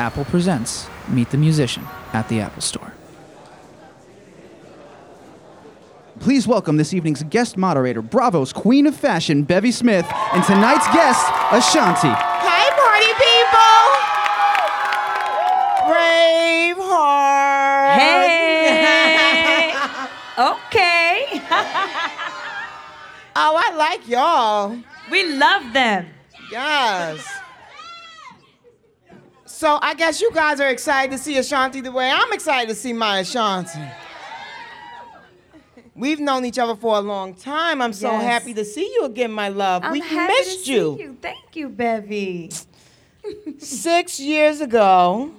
Apple presents Meet the Musician at the Apple Store. Please welcome this evening's guest moderator, Bravo's Queen of Fashion, Bevy Smith, and tonight's guest, Ashanti. Hi, party people! Braveheart! Hey. okay. oh, I like y'all. we love them. Yes. So I guess you guys are excited to see Ashanti the way I'm excited to see my Ashanti. We've known each other for a long time. I'm so Yes. happy to see you again, my love. I'm we happy missed to see you. Thank you, Bevy. Six years ago,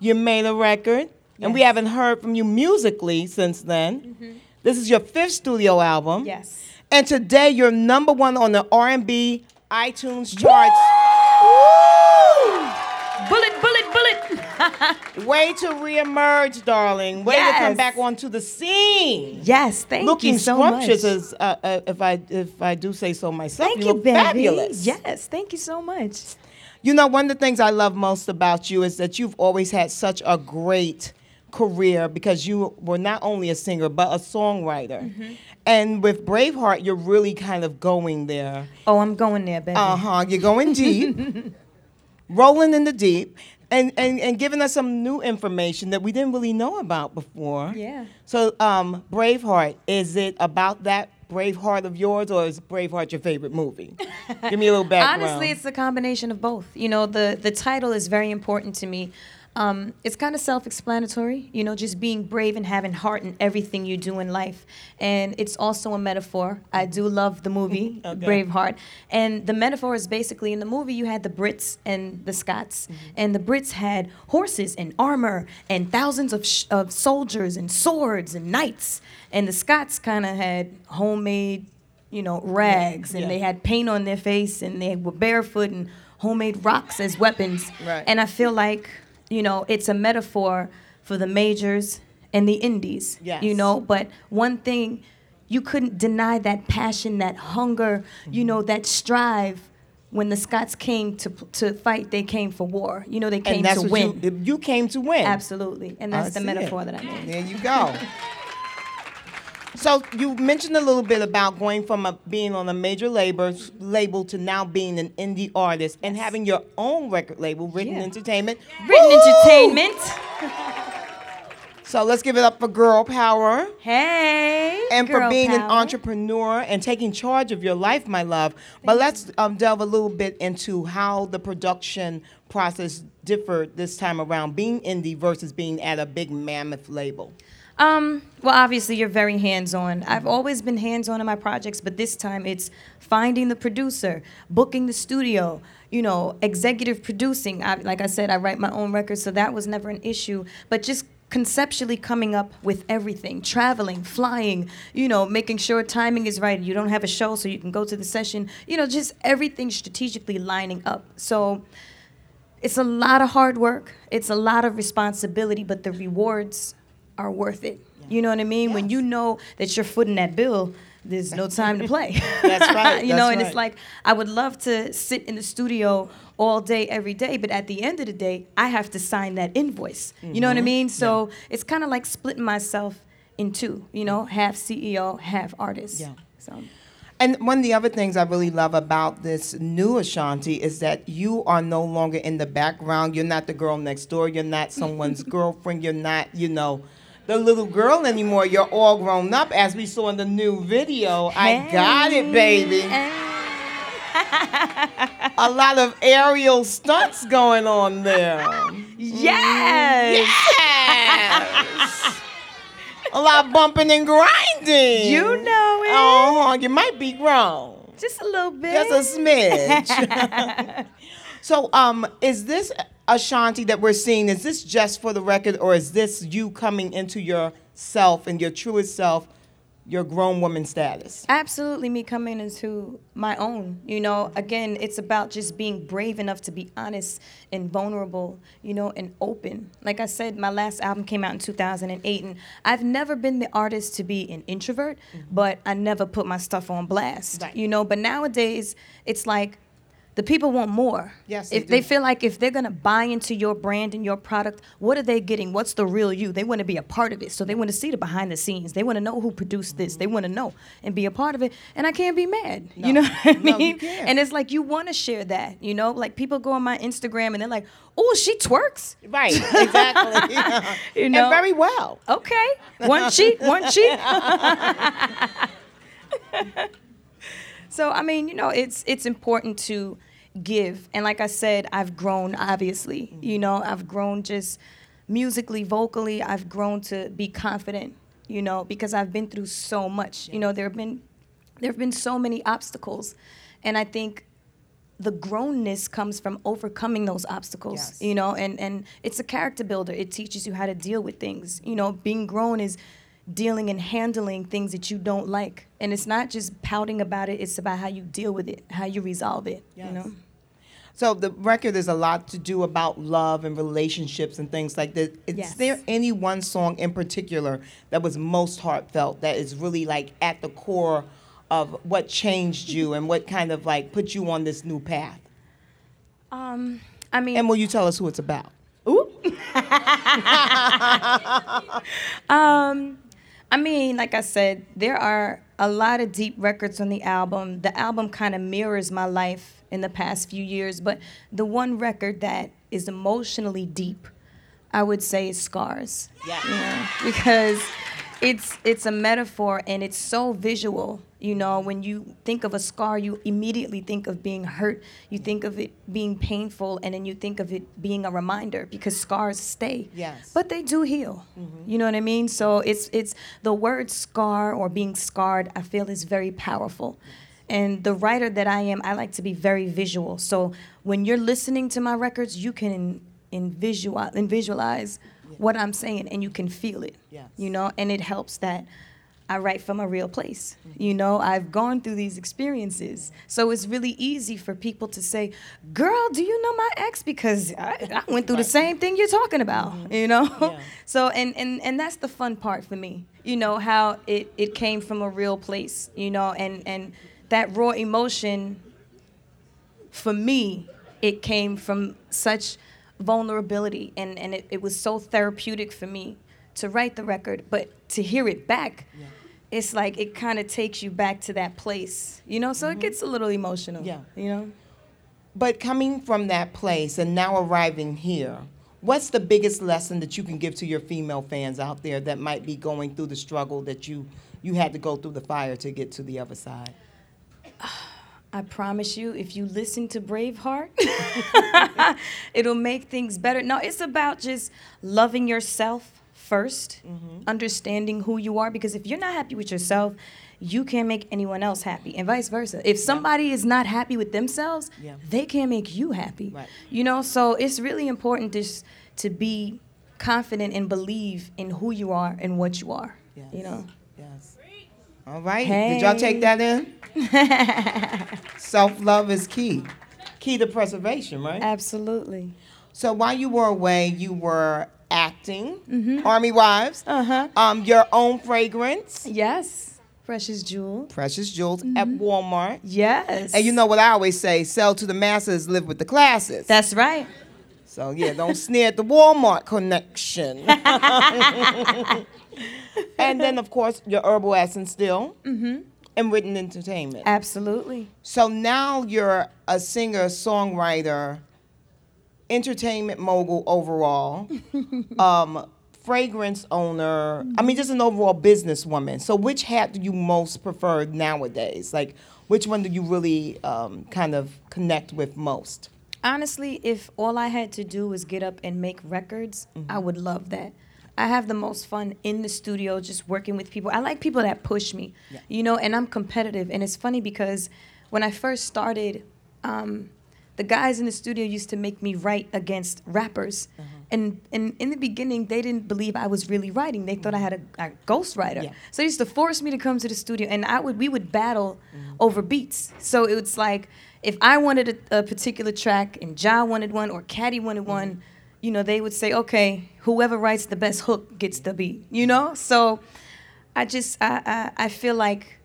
you made a record, and we haven't heard from you musically since then. Mm-hmm. This is your fifth studio album. Yes. And today you're number one on the R&B iTunes charts. Bullet, bullet. Way to reemerge, darling. Way to come back onto the scene. yes, thank Looking you so much. Looking scrumptious, as, uh, uh, if I if I do say so myself. Thank you, you, look Bevy. fabulous. Yes, thank you so much. You know, one of the things I love most about you is that you've always had such a great career because you were not only a singer but a songwriter. Mm-hmm. And with Braveheart, you're really kind of going there. Oh, I'm going there, Bevy. Uh huh. You're going deep, rolling in the deep, and, and, and giving us some new information that we didn't really know about before. Yeah. So, um, Braveheart, is it about that Braveheart of yours, or is Braveheart your favorite movie? Give me a little background. Honestly, it's a combination of both. You know, the the title is very important to me. Um, it's kind of self-explanatory, you know, just being brave and having heart in everything you do in life. And it's also a metaphor. I do love the movie Okay. Braveheart, and the metaphor is basically in the movie you had the Brits and the Scots, and the Brits had horses and armor and thousands of sh- of soldiers and swords and knights, and the Scots kind of had homemade you know, rags, and yeah. they had paint on their face, and they were barefoot and homemade rocks as weapons. Right. And I feel like, you know, it's a metaphor for the majors and the indies. Yes. You know, but one thing, you couldn't deny that passion, that hunger, you mm-hmm. know, that strive. When the Scots came to to fight, they came for war. You know, they came and that's to win. You, you came to win. Absolutely, and I that's the metaphor it. that I made. There you go. so you mentioned a little bit about going from a, being on a major label label to now being an indie artist and having your own record label, Written Yeah. Entertainment. Written Woo! entertainment. So let's give it up for girl power. Hey. and for girl being an power. entrepreneur and taking charge of your life, my love. But let's um, delve a little bit into how the production process differed this time around, being indie versus being at a big mammoth label. Um, well, obviously, you're very hands on. I've always been hands on in my projects, but this time it's finding the producer, booking the studio, you know, executive producing. I, like I said, I write my own records, so that was never an issue. But just conceptually coming up with everything traveling flying you know making sure timing is right you don't have a show so you can go to the session you know just everything strategically lining up so it's a lot of hard work. It's a lot of responsibility, but the rewards are worth it. You know what I mean? When you know that you're footing that bill, there's no time to play. That's right, you know, that's and right. it's like I would love to sit in the studio all day, every day, but at the end of the day, I have to sign that invoice. You know what I Mm-hmm. mean? So it's kind of like splitting myself in two. You know, half CEO, half artist. Yeah. So. And one of the other things I really love about this new Ashanti is that you are no longer in the background. You're not the girl next door. You're not someone's girlfriend. You're not, you know, the little girl anymore. You're all grown up, as we saw in the new video. I got it, baby. A lot of aerial stunts going on there. Yes. Mm, yes. A lot of bumping and grinding. You know it. Oh, you might be grown. Just a little bit. Just a smidge. so, um, is this Ashanti that we're seeing? Is this just for the record, or is this you coming into yourself and your truest self, your grown woman status? Absolutely, me coming into my own. You know, again, it's about just being brave enough to be honest and vulnerable, you know, and open. Like I said, my last album came out in 2008, and I've never been the artist to be an introvert, but I never put my stuff on blast, Right. you know. But nowadays, it's like, the people want more. Yes, they if they do. feel like if they're gonna buy into your brand and your product, what are they getting? What's the real you? They want to be a part of it. So they want to see the behind the scenes. They want to know who produced this. They want to know and be a part of it. And I can't be mad. You know what I No, you mean? can't. and it's like you want to share that. You know, like people go on my Instagram and they're like, "Oh, she twerks." Right, exactly. You know? and very well. Okay, one cheek, one cheek. so I mean, you know, it's it's important to give, and like I said, I've grown. Obviously, mm-hmm. you know, I've grown just musically, vocally. I've grown to be confident. You know, because I've been through so much. You know, there have been there have been so many obstacles, and I think the grownness comes from overcoming those obstacles Yes. you know and and it's a character builder it teaches you how to deal with things you know being grown is dealing and handling things that you don't like and it's not just pouting about it it's about how you deal with it how you resolve it you know So the record is a lot to do about love and relationships and things like that. Is Yes. there any one song in particular that was most heartfelt that is really like at the core of what changed you and what kind of like put you on this new path? um i mean And will you tell us who it's about? Ooh. um, I mean, like I said, there are a lot of deep records on the album. The album kind of mirrors my life in the past few years, but the one record that is emotionally deep, I would say, is Scars. Yeah. You know, because it's it's a metaphor and it's so visual. You know, when you think of a scar, you immediately think of being hurt. You think of it being painful, and then you think of it being a reminder because scars stay. Yes. But they do heal. Mm-hmm. You know what I mean? So it's it's the word scar or being scarred. I feel is very powerful. And the writer that I am, I like to be very visual. So when you're listening to my records, you can in visual and visualize what I'm saying, and you can feel it. Yes. You know, and it helps that I write from a real place. You know, I've gone through these experiences. So it's really easy for people to say, Girl, do you know my ex? Because I, I went through the same thing you're talking about, mm-hmm. you know? Yeah. So, and, and, and that's the fun part for me, you know, how it, it came from a real place, you know, and, and that raw emotion for me, it came from such vulnerability and, and it, it was so therapeutic for me to write the record, but to hear it back, it's like it kind of takes you back to that place, you know? So it mm-hmm. gets a little emotional, Yeah. you know? But coming from that place and now arriving here, what's the biggest lesson that you can give to your female fans out there that might be going through the struggle that you you had to go through the fire to get to the other side? I promise you, if you listen to Braveheart, it'll make things better. No, it's about just loving yourself 1st understanding who you are. Because if you're not happy with yourself, you can't make anyone else happy, and vice versa. If somebody is not happy with themselves, Yeah. they can't make you happy. Right. You know, so it's really important just to be confident and believe in who you are and what you are. You know. Yes. All right. Did y'all take that in? Self love is key. Key to preservation, right? Absolutely. So while you were away, you were acting, Army Wives, Uh huh. um, your own fragrance, Yes. Precious jewel. Precious Jewels, at Walmart. Yes. And you know what I always say: sell to the masses, live with the classes. That's right. so yeah, don't sneer at the Walmart connection. and then of course your herbal essence still, and written entertainment. Absolutely. So now you're a singer, songwriter, entertainment mogul overall, um, fragrance owner. I mean, just an overall businesswoman. So which hat do you most prefer nowadays? Like, which one do you really um, kind of connect with most? Honestly, if all I had to do was get up and make records, I would love that. I have the most fun in the studio just working with people. I like people that push me, you know, and I'm competitive. And it's funny because when I first started, um, the guys in the studio used to make me write against rappers. Mm-hmm. And, and in the beginning, they didn't believe I was really writing. They thought I had a, a ghostwriter. Yeah. So they used to force me to come to the studio, and I would we would battle mm-hmm. over beats. So it was like if I wanted a, a particular track and Ja wanted one or Caddy wanted one, mm-hmm. you know, they would say, okay, whoever writes the best hook gets the beat. You know, so I just I I, I feel like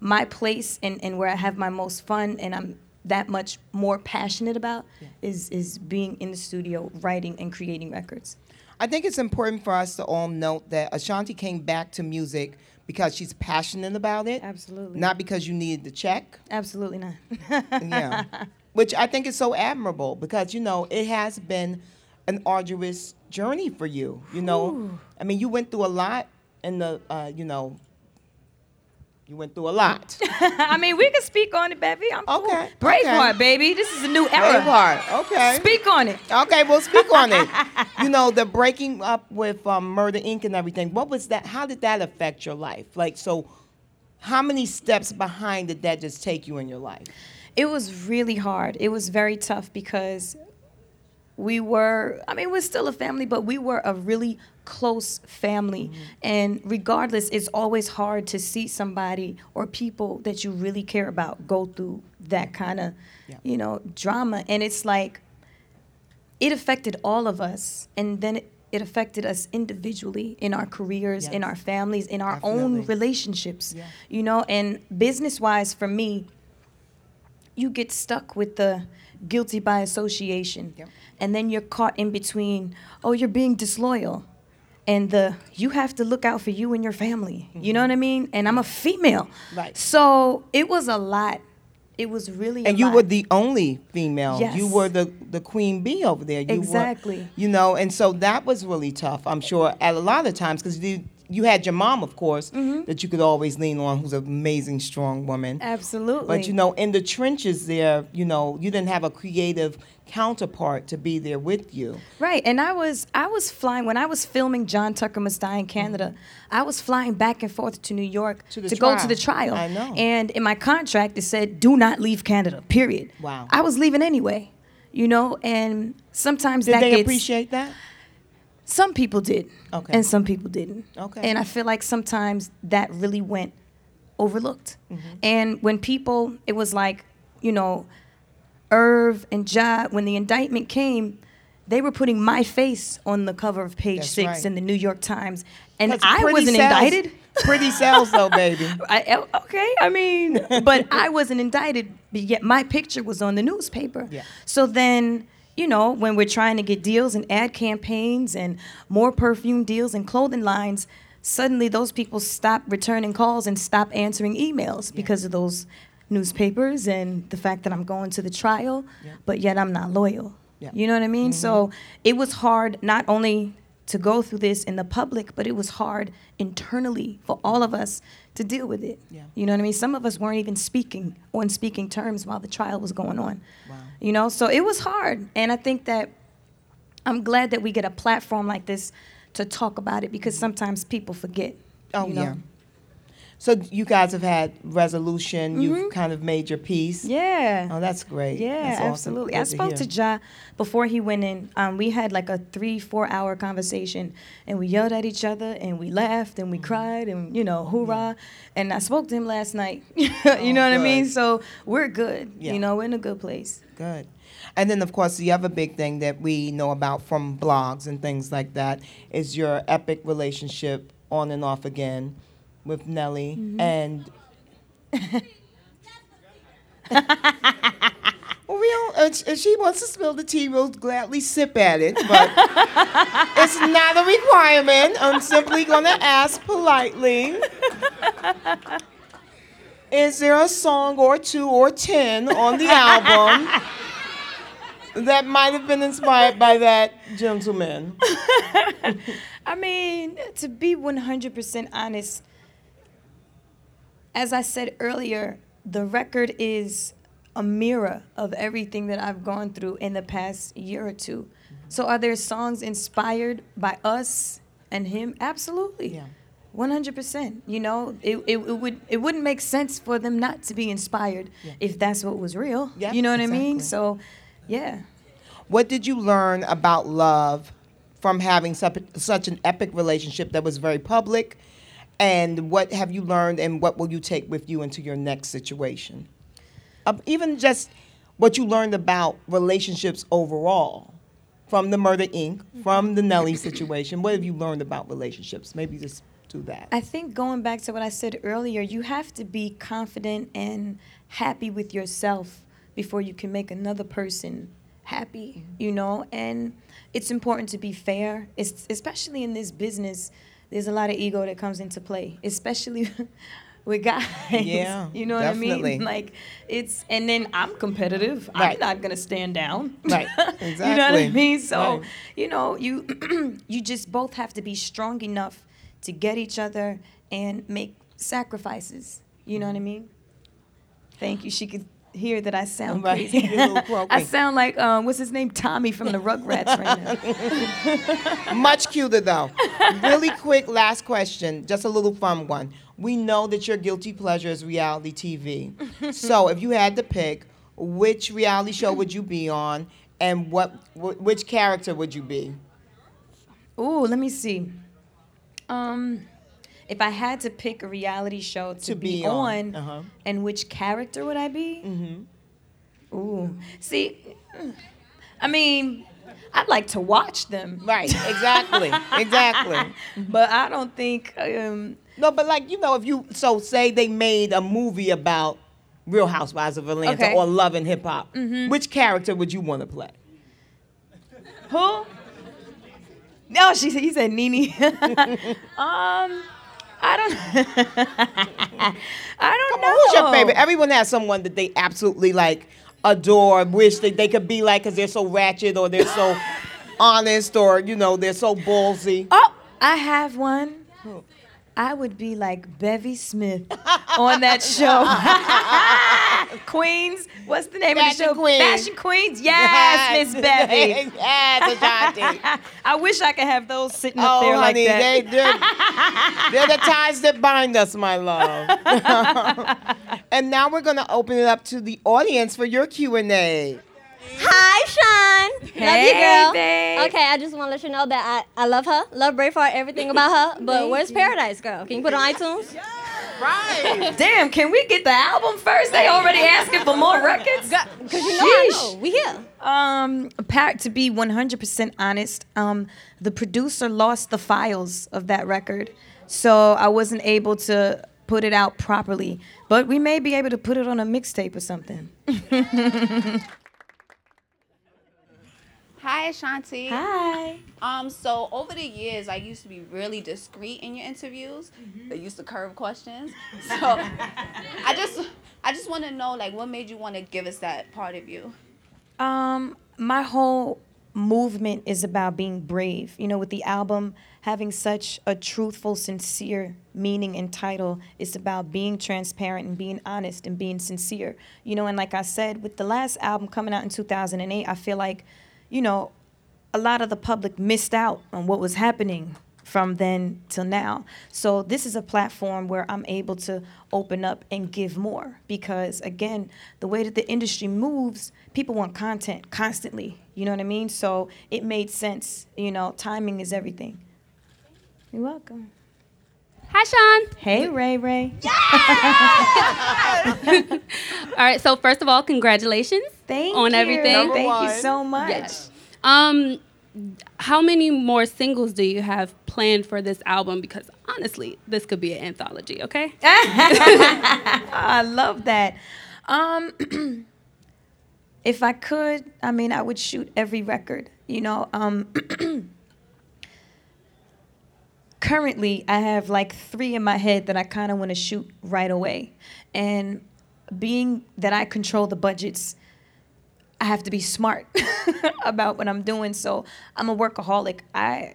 my place and, and where I have my most fun and I'm that much more passionate about is is being in the studio writing and creating records. I think it's important for us to all note that Ashanti came back to music because she's passionate about it. Absolutely. Not because you needed the check. Absolutely not. yeah. Which I think is so admirable because, you know, it has been an arduous journey for you. You know, I mean, you went through a lot in the, uh, you know, you went through a lot. I mean, we can speak on it, baby. I'm cool. Okay, Braveheart, okay. baby. This is a new era. Braveheart. Okay. Speak on it. Okay, well, speak on it. You know, the breaking up with um, Murder Inc. and everything. What was that? How did that affect your life? Like, so, how many steps behind did that just take you in your life? It was really hard. It was very tough because we were, I mean, we're still a family, but we were a really close family. Mm-hmm. And regardless, it's always hard to see somebody or people that you really care about go through that kind of, Yeah. you know, drama. And it's like, it affected all of us. And then it, it affected us individually in our careers, in our families, in our Definitely. own relationships. Yeah. You know, and business wise, for me, you get stuck with the guilty by association. Yep. And then you're caught in between, oh, you're being disloyal. And the you have to look out for you and your family. You know what I mean? And I'm a female. Mm-hmm. Right. So it was a lot. It was really And you lot. were the only female. Yes. You were the, the queen bee over there. You Exactly. Were, you know, and so that was really tough, I'm sure, at a lot of times, because you, had your mom, of course, Mm-hmm. that you could always lean on, who's an amazing, strong woman. Absolutely. But you know, in the trenches there, you know, you didn't have a creative counterpart to be there with you. Right, and I was I was flying when I was filming John Tucker Must Die in Canada. I was flying back and forth to New York Mm-hmm. To to, go to the trial. I know. And in my contract, it said, "Do not leave Canada." Period. Wow. I was leaving anyway, you know. And sometimes Did that they gets appreciate that? Some people did, Okay. and some people didn't. Okay. And I feel like sometimes that really went overlooked. Mm-hmm. And when people, it was like, you know, Irv and Ja, when the indictment came, they were putting my face on the cover of Page That's Six right. in the New York Times, and I wasn't sells- indicted. Pretty sells, though, baby. I, okay, I mean, but I wasn't indicted, but yet my picture was on the newspaper. Yeah. So then, you know, when we're trying to get deals and ad campaigns and more perfume deals and clothing lines, suddenly those people stop returning calls and stop answering emails because of those newspapers and the fact that I'm going to the trial, Yeah. but yet I'm not loyal. Yeah. You know what I mean? Mm-hmm. So it was hard not only to go through this in the public, but it was hard internally for all of us to deal with it. Yeah. You know what I mean? Some of us weren't even speaking on speaking terms while the trial was going on. Wow. You know, so it was hard. And I think that I'm glad that we get a platform like this to talk about it because sometimes people forget. Oh, you know? yeah. So you guys have had resolution. You've kind of made your peace. Mm-hmm. Yeah. Oh, that's great. Yeah, That's absolutely. Good I spoke to, hear. Ja before he went in. Um, we had like a three, four hour conversation, and we yelled at each other, and we laughed, and we Mm-hmm. cried, and you know, hoorah. And I spoke to him last night. you know what I mean? Oh. So we're good. Yeah. You know, we're in a good place. Good. And then, of course, the other big thing that we know about from blogs and things like that is your epic relationship on and off again with Nelly. Mm-hmm. And. well, we don't, if- if she wants to spill the tea, we'll gladly sip at it, but it's not a requirement. I'm simply going to ask politely. Is there a song or two or ten on the album that might have been inspired by that gentleman? I mean, to be 100% honest, as I said earlier, the record is a mirror of everything that I've gone through in the past year or two. So, are there songs inspired by us and him? Absolutely. Yeah. 100%. You know, it, it, it would it wouldn't make sense for them not to be inspired Yeah. if that's what was real. Yeah, you know what I mean? exactly. So, yeah. What did you learn about love from having such, such an epic relationship that was very public? And what have you learned and what will you take with you into your next situation? Uh, even just what you learned about relationships overall from the Murder Inc., from the Nelly situation. What have you learned about relationships? Maybe just do that. I think going back to what I said earlier, you have to be confident and happy with yourself before you can make another person happy, you know? And it's important to be fair, it's, especially in this business. There's a lot of ego that comes into play, especially with guys. Yeah, you know what I definitely. mean? Like it's, and then I'm competitive. Right. I'm not gonna stand down. Right, exactly. you know what I mean? So Right. you know, you you just both have to be strong enough to get each other and make sacrifices. You know what I mean? Thank you. She could hear that I sound Right. crazy. You're a little croaky. I sound like um, what's his name, Tommy from the Rugrats right now. Much cuter though. really quick last question, just a little fun one. We know that your guilty pleasure is reality TV. so if you had to pick, which reality show would you be on, and what wh- which character would you be? Ooh, let me see. Um, if I had to pick a reality show to, To be, be on, on, uh-huh. and which character would I be? Mm-hmm. Ooh, see, I mean, I'd like to watch them, Right, exactly, exactly. but I don't think. Um, No, but like you know, if you so say they made a movie about Real Housewives of Atlanta Okay. or Love and Hip Hop, which character would you want to play? who? No, she said. He said Nene. um, I don't. I don't Come know. on, who's your favorite? Everyone has someone that they absolutely like adore, wish that they could be like because they're so ratchet or they're so honest or you know they're so ballsy. Oh, I have one. I would be like Bevy Smith on that show. Queens. What's the name Fashion of the show? Queen. Fashion Queens. Yes, Miss Bevy. yes, Ashanti. I wish I could have those sitting up Oh, there like that. they, they're, they're the ties that bind us, my love. and now we're gonna open it up to the audience for your Q and A. Hi, Sean. love you, girl. babe. Okay, I just want to let you know that I, I love her. Love Braveheart, everything about her. But where's Paradise Girl? Can you put it on iTunes? Yeah. Right. Damn, can we get the album first? They already asking for more records. Because you know I know. We here. Um, Pat, to be 100% honest, um, the producer lost the files of that record, so I wasn't able to put it out properly. But we may be able to put it on a mixtape or something. Hi, Ashanti. Hi. Um, so over the years, I used to be really discreet in your interviews. They used to curve questions. So I just, I just want to know, like, what made you want to give us that part of you? Um, my whole movement is about being brave. You know, with the album having such a truthful, sincere meaning and title, it's about being transparent and being honest and being sincere. You know, and like I said, with the last album coming out in 2008, I feel like, you know, a lot of the public missed out on what was happening from then till now. So this is a platform where I'm able to open up and give more because again, the way that the industry moves, people want content constantly. You know what I mean? So it made sense. You know, timing is everything. You're welcome. Hi, Sean. Hey, Ray Ray. All right. So first of all, congratulations Thank on you. everything. Number Thank one. you so much. Yes. Um, how many more singles do you have planned for this album? Because honestly, this could be an anthology. Okay. I love that. Um, if I could, I mean, I would shoot every record. You know, um, currently I have like three in my head that I kind of want to shoot right away, and being that I control the budgets, I have to be smart about what I'm doing. So I'm a workaholic. I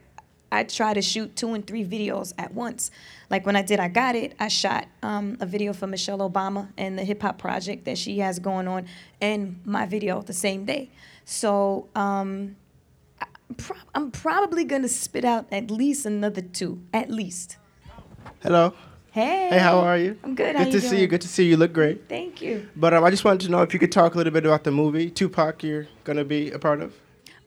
I try to shoot two and three videos at once. Like when I did I Got It, I shot um, a video for Michelle Obama and the hip hop project that she has going on, and my video the same day. So um, I'm, I'm probably gonna spit out at least another two, at least. Hello. Hey. Hey, how are you? I'm good. Good to you see doing? you. Good to see you. You look great. Thank you. But um, I just wanted to know if you could talk a little bit about the movie Tupac you're gonna be a part of.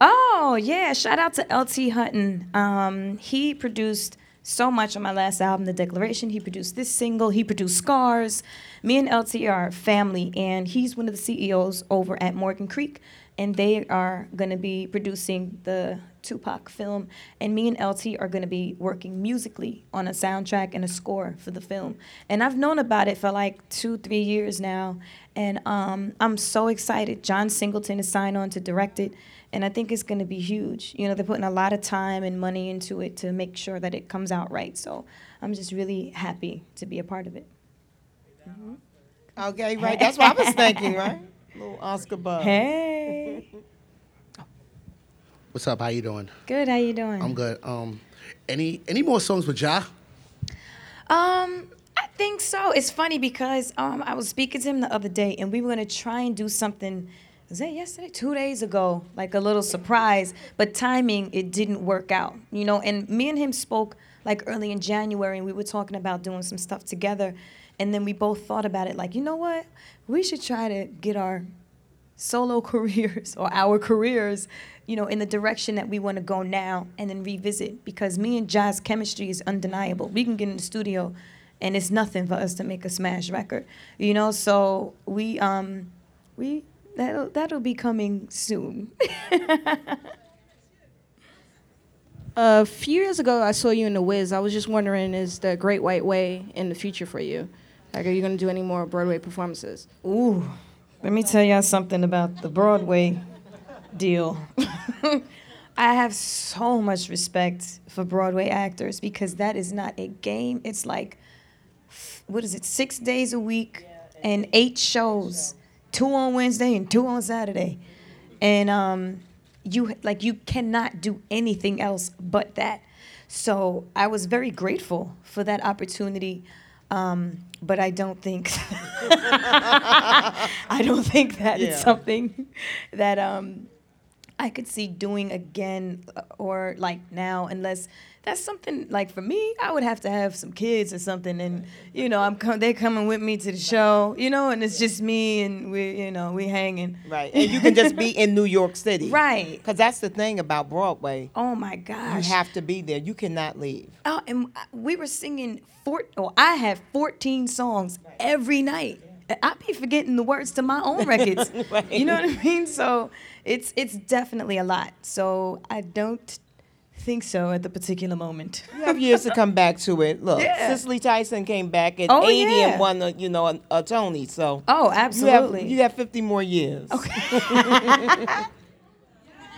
Oh yeah! Shout out to LT Hutton. Um, he produced so much on my last album, The Declaration. He produced this single. He produced Scars. Me and LT are family, and he's one of the CEOs over at Morgan Creek, and they are going to be producing the Tupac film, and me and LT are going to be working musically on a soundtrack and a score for the film. And I've known about it for like two, three years now, and um, I'm so excited. John Singleton is signed on to direct it, and I think it's going to be huge. You know, they're putting a lot of time and money into it to make sure that it comes out right. So I'm just really happy to be a part of it. Okay, right. That's what I was thinking, right? Little Oscar buzz. Hey, What's up? How you doing? good. How you doing? I'm good. Um, any any more songs with Ja? Um, I think so. It's funny because um, I was speaking to him the other day, and we were gonna try and do something. Was that yesterday? Two days ago, like a little surprise. But timing, it didn't work out. You know, and me and him spoke like early in January, and we were talking about doing some stuff together. And then we both thought about it, like, you know what? We should try to get our solo careers or our careers, you know, in the direction that we want to go now and then revisit because me and Ja's chemistry is undeniable. We can get in the studio and it's nothing for us to make a smash record. You know, so we um we that'll that'll be coming soon. A few years ago, I saw you in The Wiz. I was just wondering, is the Great White Way in the future for you? Like, are you going to do any more Broadway performances? Ooh, let me tell y'all something about the Broadway deal. I have so much respect for Broadway actors because that is not a game. It's like, what is it, six days a week and eight shows, two on Wednesday and two on Saturday. And um, you like you cannot do anything else but that. So I was very grateful for that opportunity. Um, but I don't think I don't think that Yeah. it's something that um, I could see doing again uh, or like now, unless that's something like for me, I would have to have some kids or something, and you know, I'm com- they're coming with me to the show, you know, and it's just me and we, you know, we hanging. Right. And you can just be in New York City. Right. Because that's the thing about Broadway. Oh my gosh, You have to be there. You cannot leave. Oh, and we were singing four. Oh, I had 14 songs every night. I'd be forgetting the words to my own records. You know what I mean? So it's it's definitely a lot. So I don't think so at the particular moment. You have years to come back to it. Look, Yeah. Cicely Tyson came back at Oh, 80 yeah. and won, a, you know, a, a Tony. So Oh, you have, absolutely. you have 50 more years. Okay.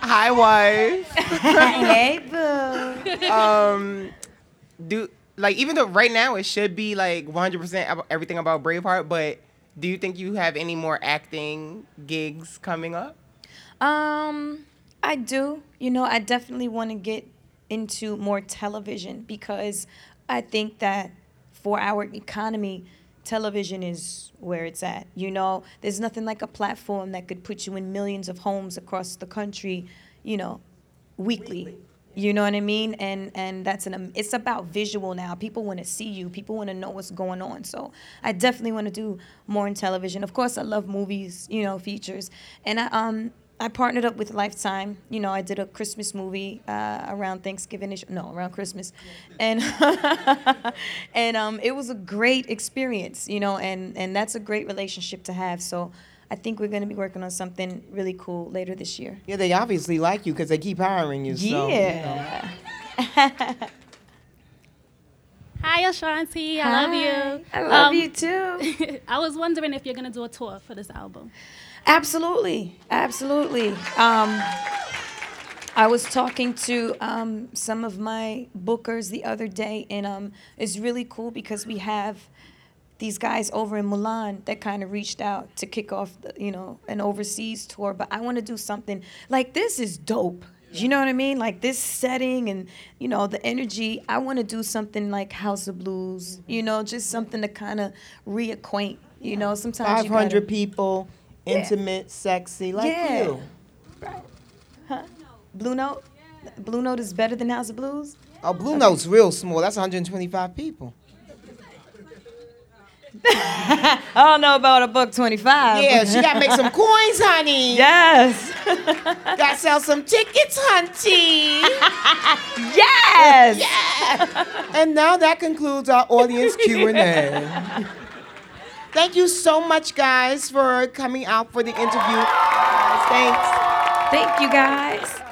Hi, wife. hey, boo. Um, do like even though right now it should be like 100 percent everything about Braveheart, but do you think you have any more acting gigs coming up? Um, I do. You know, I definitely want to get into more television because I think that for our economy, television is where it's at. You know, there's nothing like a platform that could put you in millions of homes across the country, you know, weekly. You know what I mean? And and that's an um, it's about visual now. People want to see you. People want to know what's going on. So I definitely want to do more in television. Of course, I love movies, you know, features. And I um I partnered up with Lifetime. You know, I did a Christmas movie uh, around Thanksgiving. No, around Christmas, and and um, it was a great experience. You know, and and that's a great relationship to have. So I think we're going to be working on something really cool later this year. Yeah, they obviously like you because they keep hiring you. So, you know. Yeah. Hi, Ashanti. I love you. I love Um, you too. I was wondering if you're gonna do a tour for this album. Absolutely, absolutely. Um, I was talking to um, some of my bookers the other day, and um, it's really cool because we have these guys over in Milan that kind of reached out to kick off, the, you know, an overseas tour. But I want to do something like this. Is dope. You know what I mean? Like this setting and you know the energy. I want to do something like House of Blues. You know, just something to kind of reacquaint. You know, sometimes you 500 people. Intimate, sexy, like Yeah. you. Huh? Blue Note? Blue Note is better than House of Blues? Oh, Blue Note's real small. That's 125 people. I don't know about a buck 25. Yeah, she got to make some coins, honey. Yes. got to sell some tickets, hunty. yes. Yeah. And now that concludes our audience Q&A. Thank you so much, guys, for coming out for the interview. Thanks. Thank you, guys.